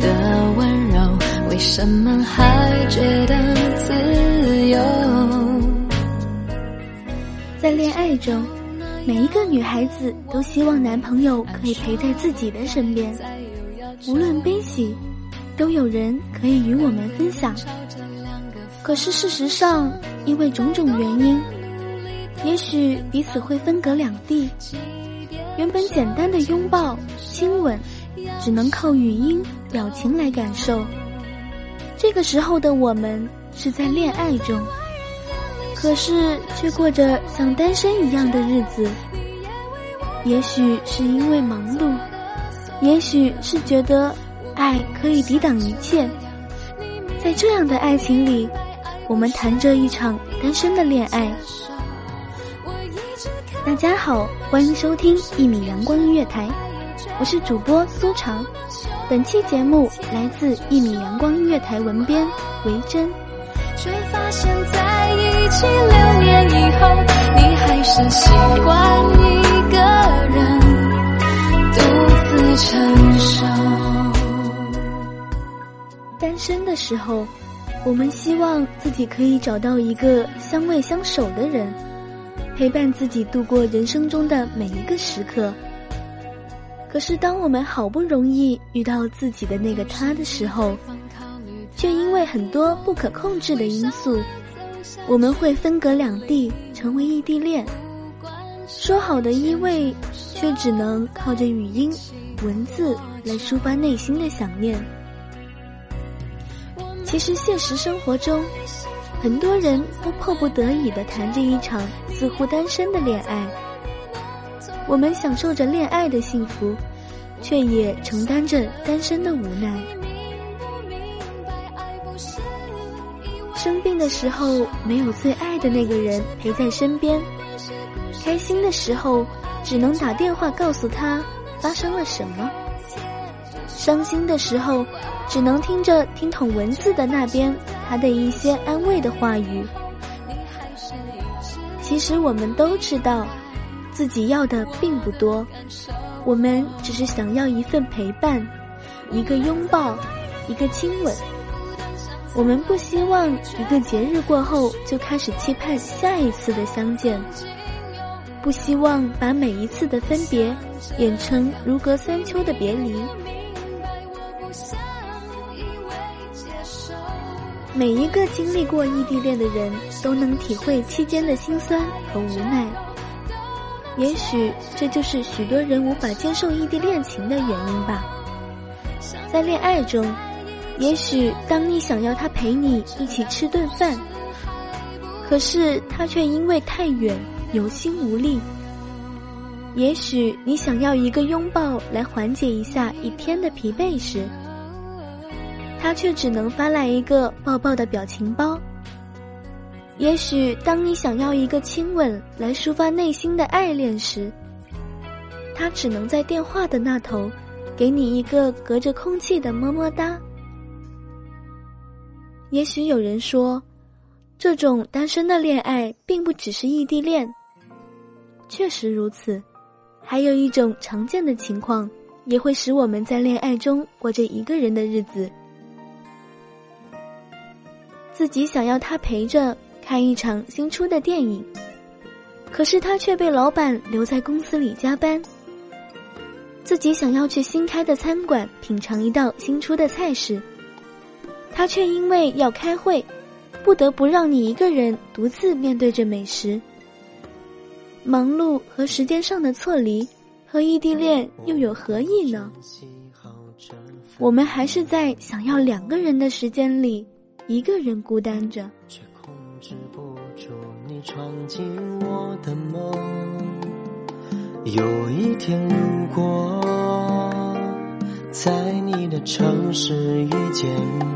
的温柔，为什么还觉得自由？在恋爱中，每一个女孩子都希望男朋友可以陪在自己的身边，无论悲喜，都有人可以与我们分享。可是事实上，因为种种原因，也许彼此会分隔两地。原本简单的拥抱、亲吻。只能靠语音、表情来感受。这个时候的我们是在恋爱中，可是却过着像单身一样的日子。也许是因为忙碌，也许是觉得爱可以抵挡一切。在这样的爱情里，我们谈着一场单身的恋爱。大家好，欢迎收听一米阳光音乐台。我是主播苏长，本期节目来自一米阳光音乐台文编维珍。却发现在一起六年以后，你还是习惯一个人独自承受。单身的时候，我们希望自己可以找到一个相偎相守的人，陪伴自己度过人生中的每一个时刻。可是，当我们好不容易遇到自己的那个他的时候，却因为很多不可控制的因素，我们会分隔两地，成为异地恋。说好的依偎，却只能靠着语音、文字来抒发内心的想念。其实，现实生活中，很多人都迫不得已的谈着一场似乎单身的恋爱。我们享受着恋爱的幸福，却也承担着单身的无奈。生病的时候，没有最爱的那个人陪在身边；开心的时候，只能打电话告诉他发生了什么；伤心的时候，只能听着听筒文字的那边他的一些安慰的话语。其实我们都知道。自己要的并不多，我们只是想要一份陪伴，一个拥抱，一个亲吻。我们不希望一个节日过后就开始期盼下一次的相见，不希望把每一次的分别演成如隔三秋的别离。每一个经历过异地恋的人都能体会期间的辛酸和无奈。也许这就是许多人无法接受异地恋情的原因吧。在恋爱中，也许当你想要他陪你一起吃顿饭，可是他却因为太远有心无力；也许你想要一个拥抱来缓解一下一天的疲惫时，他却只能发来一个抱抱的表情包。也许当你想要一个亲吻来抒发内心的爱恋时，他只能在电话的那头，给你一个隔着空气的么么哒。也许有人说，这种单身的恋爱并不只是异地恋。确实如此，还有一种常见的情况，也会使我们在恋爱中过着一个人的日子。自己想要他陪着看一场新出的电影，可是他却被老板留在公司里加班。自己想要去新开的餐馆品尝一道新出的菜式，他却因为要开会，不得不让你一个人独自面对着美食。忙碌和时间上的错离，和异地恋又有何异呢？我们还是在想要两个人的时间里，一个人孤单着。却控制不住你闯进我的梦。有一天如果，在你的城市遇见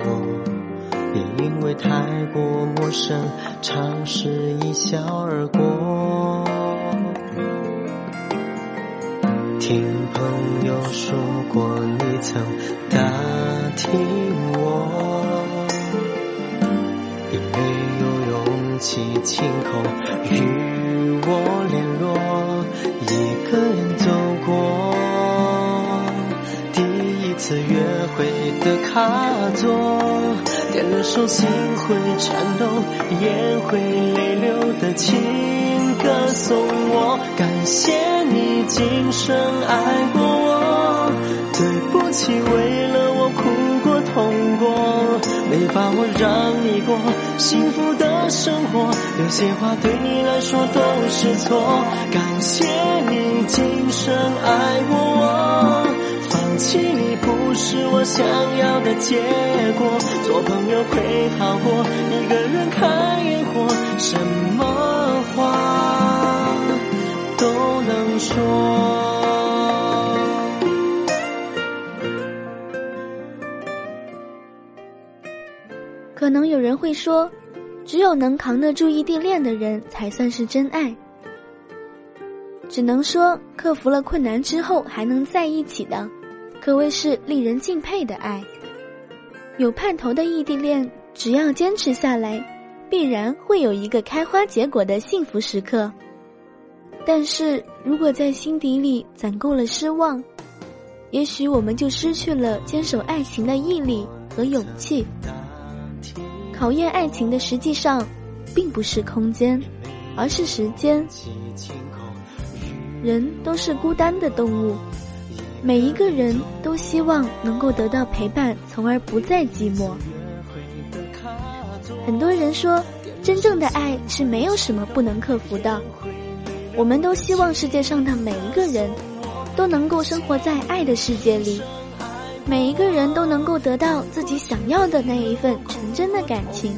我，也因为太过陌生，尝试一笑而过。听朋友说过，你曾打听我，起晴空与我联络，一个人走过第一次约会的卡座，点了首心会颤抖、眼会泪流的情歌送我，感谢。你今生爱过我，对不起，为了我哭过，没把握让你过幸福的生活，有些话对你来说都是错。感谢你今生爱过我，放弃你不是我想要的结果，做朋友会好过，一个人看烟火，什么话？都能说。可能有人会说，只有能扛得住异地恋的人才算是真爱。只能说，克服了困难之后还能在一起的，可谓是令人敬佩的爱。有盼头的异地恋，只要坚持下来，必然会有一个开花结果的幸福时刻。但是如果在心底里攒够了失望，也许我们就失去了坚守爱情的毅力和勇气。考验爱情的实际上，并不是空间，而是时间。人都是孤单的动物，每一个人都希望能够得到陪伴，从而不再寂寞。很多人说，真正的爱是没有什么不能克服的。我们都希望世界上的每一个人，都能够生活在爱的世界里，每一个人都能够得到自己想要的那一份纯真的感情。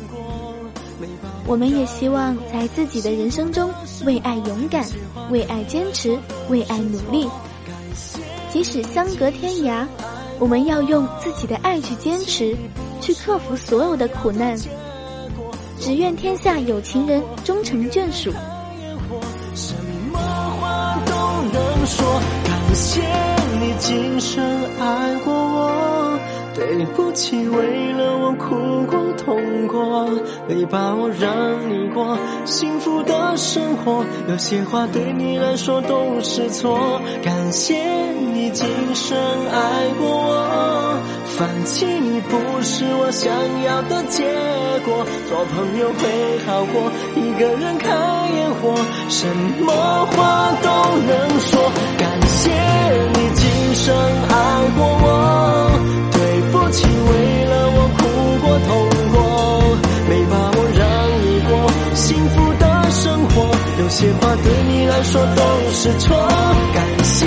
我们也希望在自己的人生中为爱勇敢，为爱坚持，为爱努力。即使相隔天涯，我们要用自己的爱去坚持，去克服所有的苦难。只愿天下有情人终成眷属。什么话都能说感谢你今生爱过我，对不起为了我哭过痛过，没把握让你过幸福的生活，有些话对你来说都是错。感谢你今生爱过我，放弃你不是我想要的结果，做朋友会好过，一个人看烟火，什么话都能说。感谢你生爱过我，对不起为了我哭过痛过，没把握让你过幸福的生活，有些话对你来说都是错。感谢